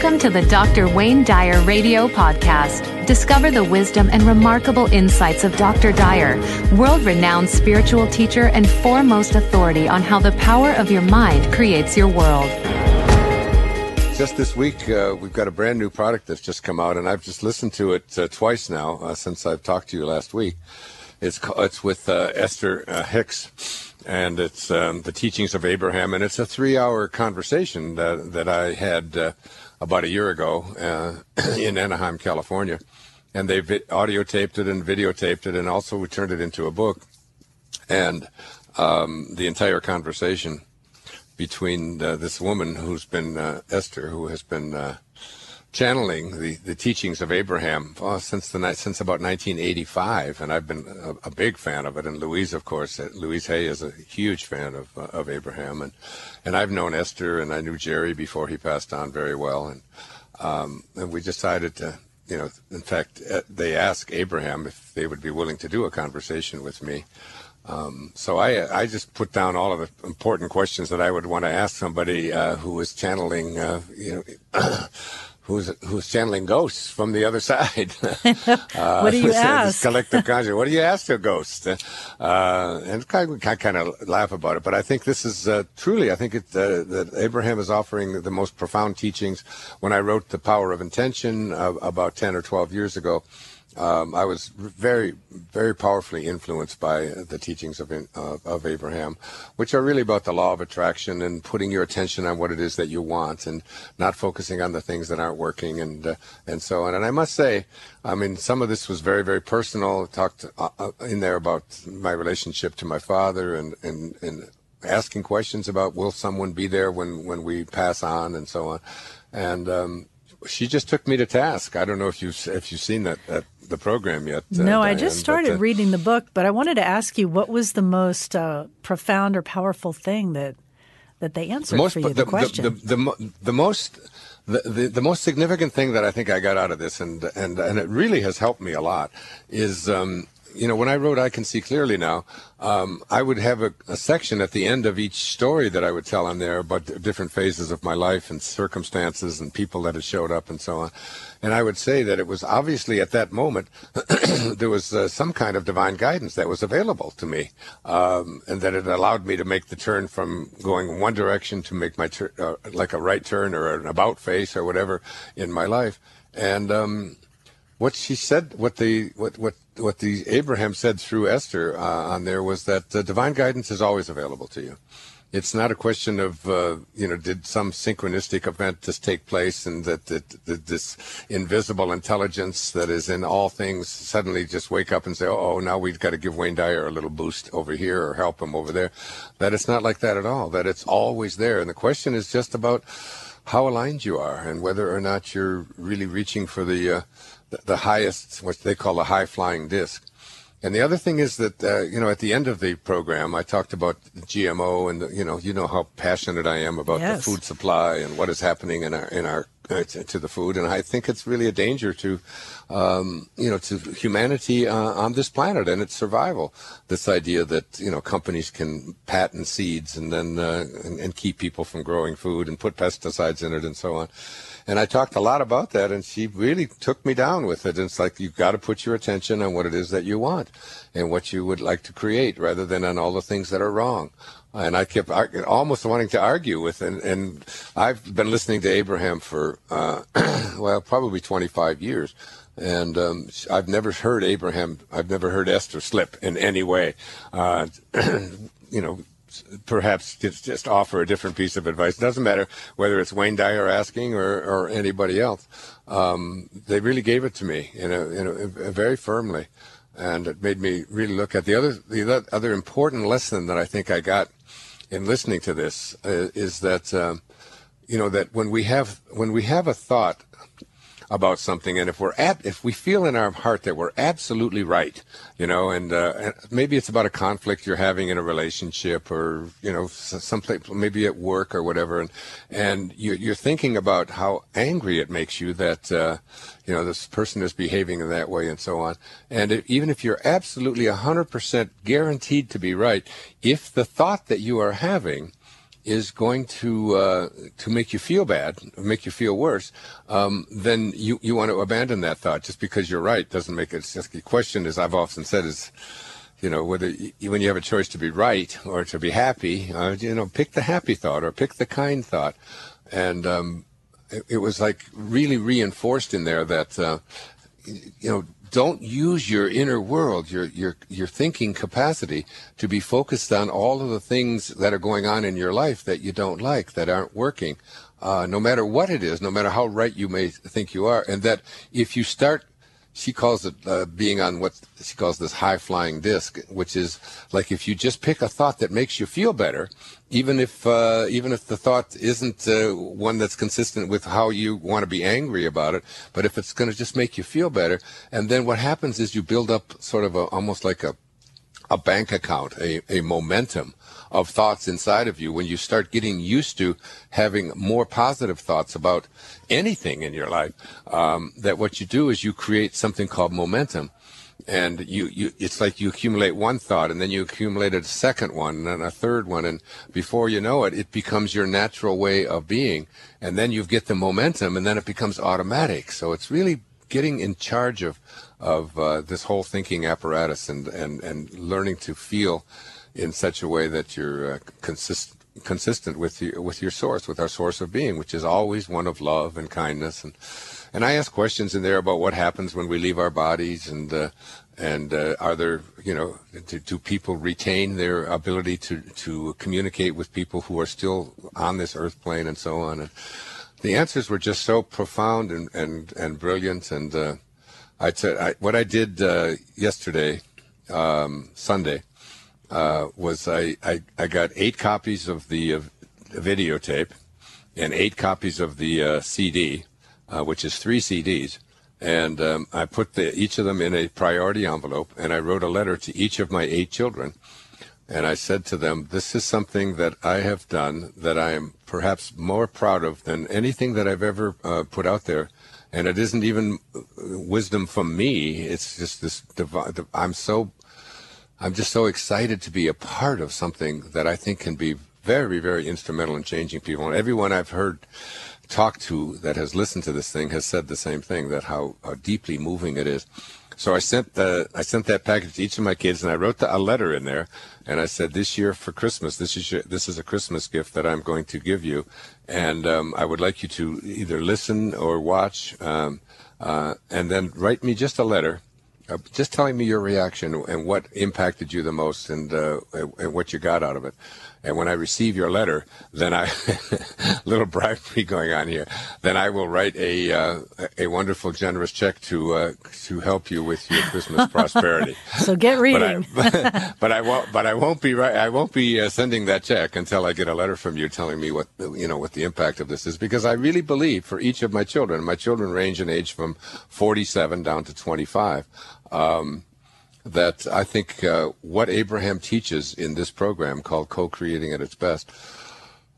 Welcome to the Dr. Wayne Dyer Radio Podcast. Discover the wisdom and remarkable insights of Dr. Dyer, world renowned spiritual teacher and foremost authority on how the power of your mind creates your world. Just this week, uh, we've got a brand new product that's just come out, and I've just listened to it uh, twice now uh, since I've talked to you last week. It's, it's with uh, Esther uh, Hicks and it's um, the teachings of Abraham, and it's a three-hour conversation that that I had uh, about a year ago uh, in Anaheim, California, and they vi- audio taped it and videotaped it, and also we turned it into a book, and um, the entire conversation between uh, this woman who's been uh, Esther, who has been uh, channeling the, the teachings of Abraham uh, since the since about 1985, and I've been a, a, big fan of it. And Louise, of course, uh, Louise Hay is a huge fan of uh, of Abraham, and and I've known Esther and I knew Jerry before he passed on very well, and um, and we decided to. You know, in fact, uh, they asked Abraham if they would be willing to do a conversation with me. Um, so I, I just put down all of the important questions that I would want to ask somebody uh, who was channeling, uh, you know, who's who's channeling ghosts from the other side. uh, what do you ask? collective consciousness. What do you ask a ghost? Uh, and I, I kind of laugh about it, but I think this is uh, truly. I think it, uh, that Abraham is offering the most profound teachings. When I wrote the Power of Intention uh, about ten or twelve years ago um, I was very, very powerfully influenced by the teachings of, uh, of Abraham, which are really about the law of attraction and putting your attention on what it is that you want and not focusing on the things that aren't working and uh, and so on. And I must say, I mean, some of this was very, very personal. Talked uh, uh in there about my relationship to my father and and and asking questions about will someone be there when when we pass on and so on. And um, she just took me to task. I don't know if you've if you've seen that, that the program yet. Uh, no, Diane, I just started but, uh, reading the book, but I wanted to ask you what was the most uh, profound or powerful thing that that they answered the most, for you. The, the question. The, the, the, the most. The, the, the most significant thing that I think I got out of this, and and and it really has helped me a lot, is um, you know, when I wrote I Can See Clearly Now, um, I would have a, a, section at the end of each story that I would tell on there about different phases of my life and circumstances and people that had showed up and so on. And I would say that it was obviously at that moment there was uh, some kind of divine guidance that was available to me, um, and that it allowed me to make the turn from going one direction to make my turn uh, like a right turn or an about face or whatever in my life. And um, what she said, what the what what what the Abraham said through Esther uh, on there was that uh, divine guidance is always available to you. It's not a question of uh, you know did some synchronistic event just take place and that, that, that, this invisible intelligence that is in all things suddenly just wake up and say oh now we've got to give Wayne Dyer a little boost over here or help him over there. That it's not like that at all. That it's always there. And the question is just about how aligned you are and whether or not you're really reaching for the uh, the, highest, what they call a high flying disc. And the other thing is that, uh, you know, at the end of the program, I talked about GMO and, the, you know, you know how passionate I am about yes. the food supply and what is happening in our, in our, uh, to, the food. And I think it's really a danger to, um, you know, to humanity uh, on this planet and its survival. This idea that, you know, companies can patent seeds and then, uh, and, and keep people from growing food and put pesticides in it and so on. And I talked a lot about that, and she really took me down with it. It's like you've got to put your attention on what it is that you want and what you would like to create, rather than on all the things that are wrong. And I kept almost wanting to argue with, and, and I've been listening to Abraham for uh, well, probably 25 years and um, I've never heard Abraham, I've never heard Esther slip in any way. Uh, you know, perhaps just, just offer a different piece of advice. Doesn't matter whether it's Wayne Dyer asking or, or anybody else. Um, they really gave it to me a, a very firmly, and it made me really look at the other the other important lesson that I think I got in listening to this uh, is that um, you know that when we have when we have a thought about something, and if we're at, if we feel in our heart that we're absolutely right, you know, and, uh, and maybe it's about a conflict you're having in a relationship, or you know, someplace maybe at work or whatever, and and you're, you're thinking about how angry it makes you that uh, you know this person is behaving in that way and so on, and even if you're absolutely 100% guaranteed to be right, if the thought that you are having is going to uh, to make you feel bad, make you feel worse, um, then you, you want to abandon that thought. Just because you're right doesn't make it. Just the question, as I've often said, is you know whether you, when you have a choice to be right or to be happy, uh, you know, pick the happy thought or pick the kind thought, and um, it, it, was like really reinforced in there that uh, you know don't use your inner world, your your your thinking capacity to be focused on all of the things that are going on in your life that you don't like, that aren't working, uh, no matter what it is, no matter how right you may think you are, and that if you start she calls it uh, being on what she calls this high flying disc, which is like if you just pick a thought that makes you feel better, even if uh, even if the thought isn't uh, one that's consistent with how you want to be angry about it, but if it's going to just make you feel better, and then what happens is you build up sort of a almost like a a bank account, a, a momentum of thoughts inside of you when you start getting used to having more positive thoughts about anything in your life um, that what you do is you create something called momentum. And you, you it's like you accumulate one thought and then you accumulate a second one and then a third one. And before you know it it becomes your natural way of being. And then you get the momentum and then it becomes automatic. So it's really getting in charge of of uh, this whole thinking apparatus and, and and learning to feel in such a way that you're uh, consistent consistent with your, with your source, with our source of being, which is always one of love and kindness. And and I ask questions in there about what happens when we leave our bodies, and uh, and uh, are there, you know, do, do, people retain their ability to to communicate with people who are still on this earth plane, and so on. And the answers were just so profound and and and brilliant. And uh, I said what I did uh, yesterday, um, Sunday uh, was I, I, I got eight copies of the uh, videotape and eight copies of the uh, CD, uh, which is three CDs. And um, I put the, each of them in a priority envelope, and I wrote a letter to each of my eight children. And I said to them, This is something that I have done that I am perhaps more proud of than anything that I've ever uh, put out there. And it isn't even uh, wisdom from me. It's just this divine. I'm so I'm just so excited to be a part of something that I think can be very, very instrumental in changing people. And everyone I've heard talk to that has listened to this thing has said the same thing that how, how deeply moving it is. So I sent the I sent that package to each of my kids, and I wrote the, a letter in there, and I said, "This year for Christmas, this is your, this is a Christmas gift that I'm going to give you, and um, I would like you to either listen or watch, um, uh, and then write me just a letter uh, just telling me your reaction and what impacted you the most and, uh, and what you got out of it. And when I receive your letter, then I, little bribery going on here, then I will write a, uh, a wonderful, generous check to, uh, to help you with your Christmas prosperity. so get reading. But I, but I won't, but I won't be right. I won't be uh, sending that check until I get a letter from you telling me what, you know, what the impact of this is, because I really believe for each of my children, my children range in age from 47 down to 25. Um, that I think uh, what Abraham teaches in this program called Co-Creating at its Best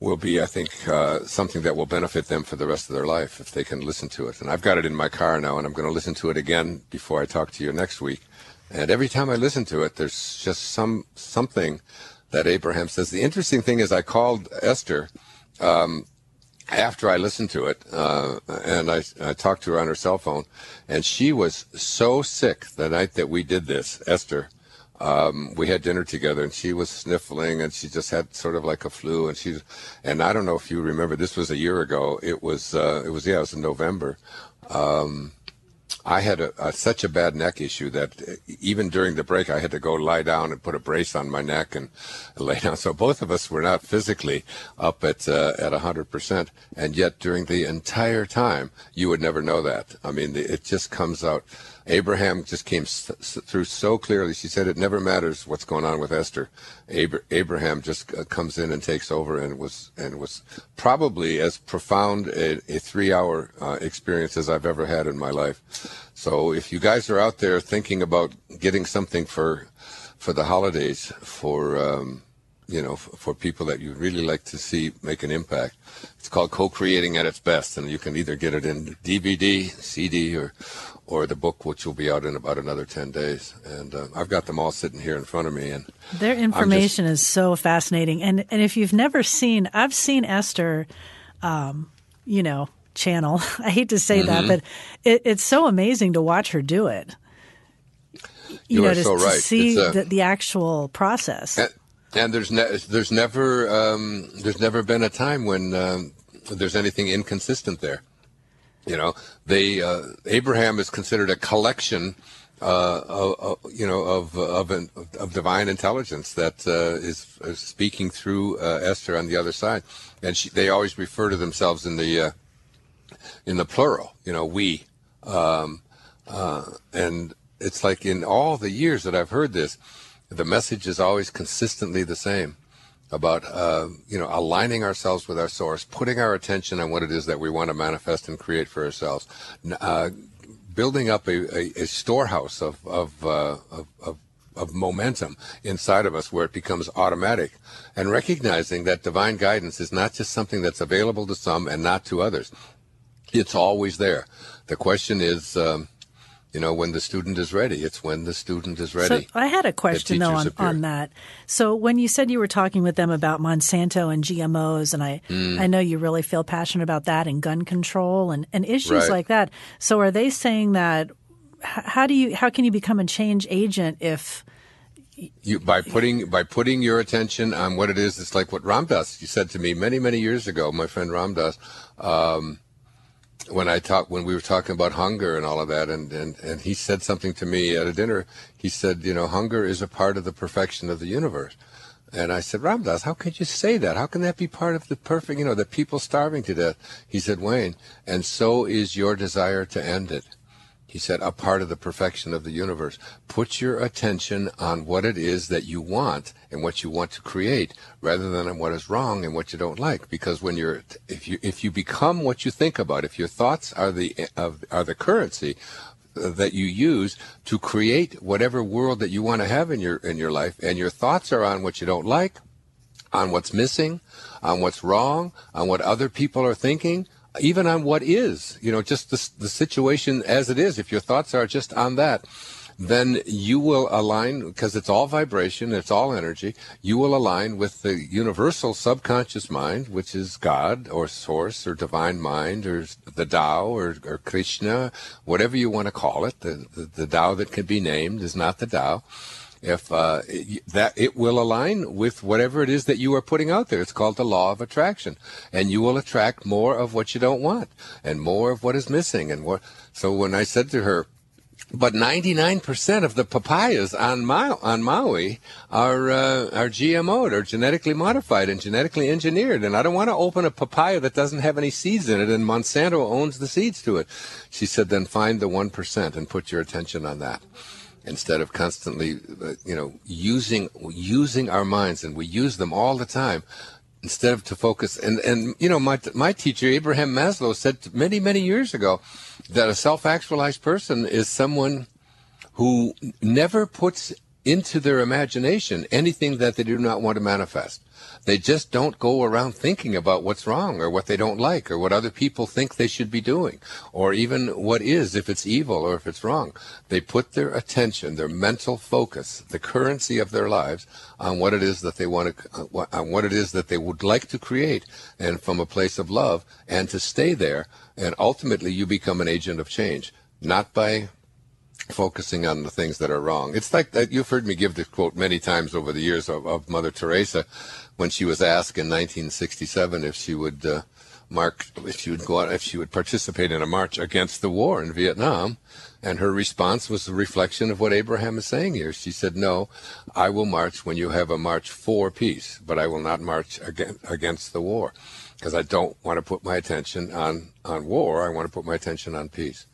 will be, I think, uh, something that will benefit them for the rest of their life if they can listen to it. And I've got it in my car now, and I'm going to listen to it again before I talk to you next week. And every time I listen to it, there's just some something that Abraham says. The interesting thing is, I called Esther um, after I listened to it, uh, and I, I, talked to her on her cell phone, and she was so sick the night that we did this, Esther. Um, we had dinner together, and she was sniffling, and she just had sort of like a flu, and she, and I don't know if you remember, this was a year ago. It was, uh, it was yeah, it was in November. Um, I had a, a, such a bad neck issue that even during the break, I had to go lie down and put a brace on my neck and lay down. So both of us were not physically up at uh, at hundred percent, and yet during the entire time, you would never know that. I mean, it just comes out Abraham just came through so clearly. She said it never matters what's going on with Esther. Abraham just uh, comes in and takes over, and was and was probably as profound a, a three-hour uh, experience as I've ever had in my life. So if you guys are out there thinking about getting something for for the holidays for um, you know, f- for people that you really like to see make an impact. It's called Co-Creating at its Best, and you can either get it in DVD, CD, or or the book, which will be out in about another 10 days. And uh, I've got them all sitting here in front of me. And their information just, is so fascinating. And and if you've never seen, I've seen Esther, um, you know, channel. I hate to say mm-hmm. that, but it, it's so amazing to watch her do it. You, you know, to, so right. to see uh, the, the, actual process. And, there's ne- there's never um, there's never been a time when um, there's anything inconsistent there. You know, they uh, Abraham is considered a collection. Uh, of, you know, of of, an, of divine intelligence that uh, is, is, speaking through uh, Esther on the other side, and she, they always refer to themselves in the uh, in the plural. You know, we, um, uh, and it's like in all the years that I've heard this, the message is always consistently the same about uh, you know aligning ourselves with our source, putting our attention on what it is that we want to manifest and create for ourselves, uh, building up a, a, a storehouse of of, uh, of, of of momentum inside of us where it becomes automatic and recognizing that divine guidance is not just something that's available to some and not to others. It's always there. The question is um, you know, when the student is ready. It's when the student is ready. So I had a question though on, on that. So when you said you were talking with them about Monsanto and GMOs, and I mm. I know you really feel passionate about that and gun control and, and issues right. like that. So are they saying that? How do you how can you become a change agent if you by putting by putting your attention on what it is? It's like what Ram Dass you said to me many many years ago. My friend Ram Dass. Um, when I talked when we were talking about hunger and all of that, and, and, and he said something to me at a dinner. He said, you know, hunger is a part of the perfection of the universe. And I said, Ram Dass, how could you say that? How can that be part of the perfect, you know, the people starving to death? He said, Wayne, and so is your desire to end it. He said, a part of the perfection of the universe. Put your attention on what it is that you want and what you want to create rather than on what is wrong and what you don't like. Because when you're, if you, if you become what you think about, if your thoughts are the, of, are the currency that you use to create whatever world that you want to have in your, in your life and your thoughts are on what you don't like, on what's missing, on what's wrong, on what other people are thinking, even on what is, you know, just the, the situation as it is, if your thoughts are just on that, then you will align, because it's all vibration, it's all energy, you will align with the universal subconscious mind, which is God or Source or Divine Mind or the Tao or, or Krishna, whatever you want to call it. The, the, the Tao that can be named is not the Tao if uh, that it will align with whatever it is that you are putting out there. It's called the law of attraction, and you will attract more of what you don't want and more of what is missing. And what so when I said to her, but 99% of the papayas on, on Maui are uh, are GMO'd or genetically modified and genetically engineered. And I don't want to open a papaya that doesn't have any seeds in it, and Monsanto owns the seeds to it. She said, then find the 1% and put your attention on that instead of constantly, uh, you know, using using our minds, and we use them all the time. Instead of to focus, and and you know, my my teacher Abraham Maslow said many many years ago that a self-actualized person is someone who never puts into their imagination anything that they do not want to manifest. They just don't go around thinking about what's wrong or what they don't like or what other people think they should be doing or even what is if it's evil or if it's wrong. They put their attention, their mental focus, the currency of their lives on what it is that they want to, uh, on what it is that they would like to create and from a place of love and to stay there. And ultimately you become an agent of change, not by focusing on the things that are wrong. It's like that you've heard me give this quote many times over the years of, of Mother Teresa when she was asked in 1967 if she would uh, mark if she would go out if she would participate in a march against the war in Vietnam and her response was a reflection of what Abraham is saying here. She said, "No, I will march when you have a march for peace, but I will not march against the war." Because I don't want to put my attention on, on war. I want to put my attention on peace.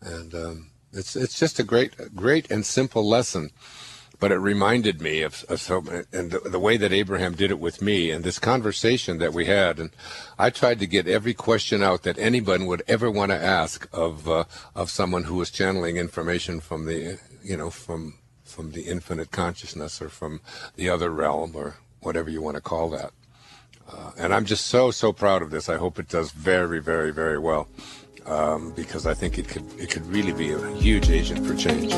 And um, it's it's just a great great and simple lesson, but it reminded me of, of so and the, the, way that Abraham did it with me and this conversation that we had. And I tried to get every question out that anyone would ever want to ask of uh, of someone who was channeling information from the you know from from the infinite consciousness or from the other realm or whatever you want to call that. Uh, and I'm just so so proud of this. I hope it does very very very well um, because I think it could it could really be a huge agent for change.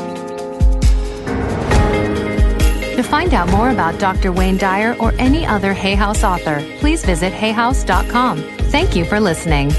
To find out more about Dr. Wayne Dyer or any other Hay House author, please visit hayhouse.com. Thank you for listening.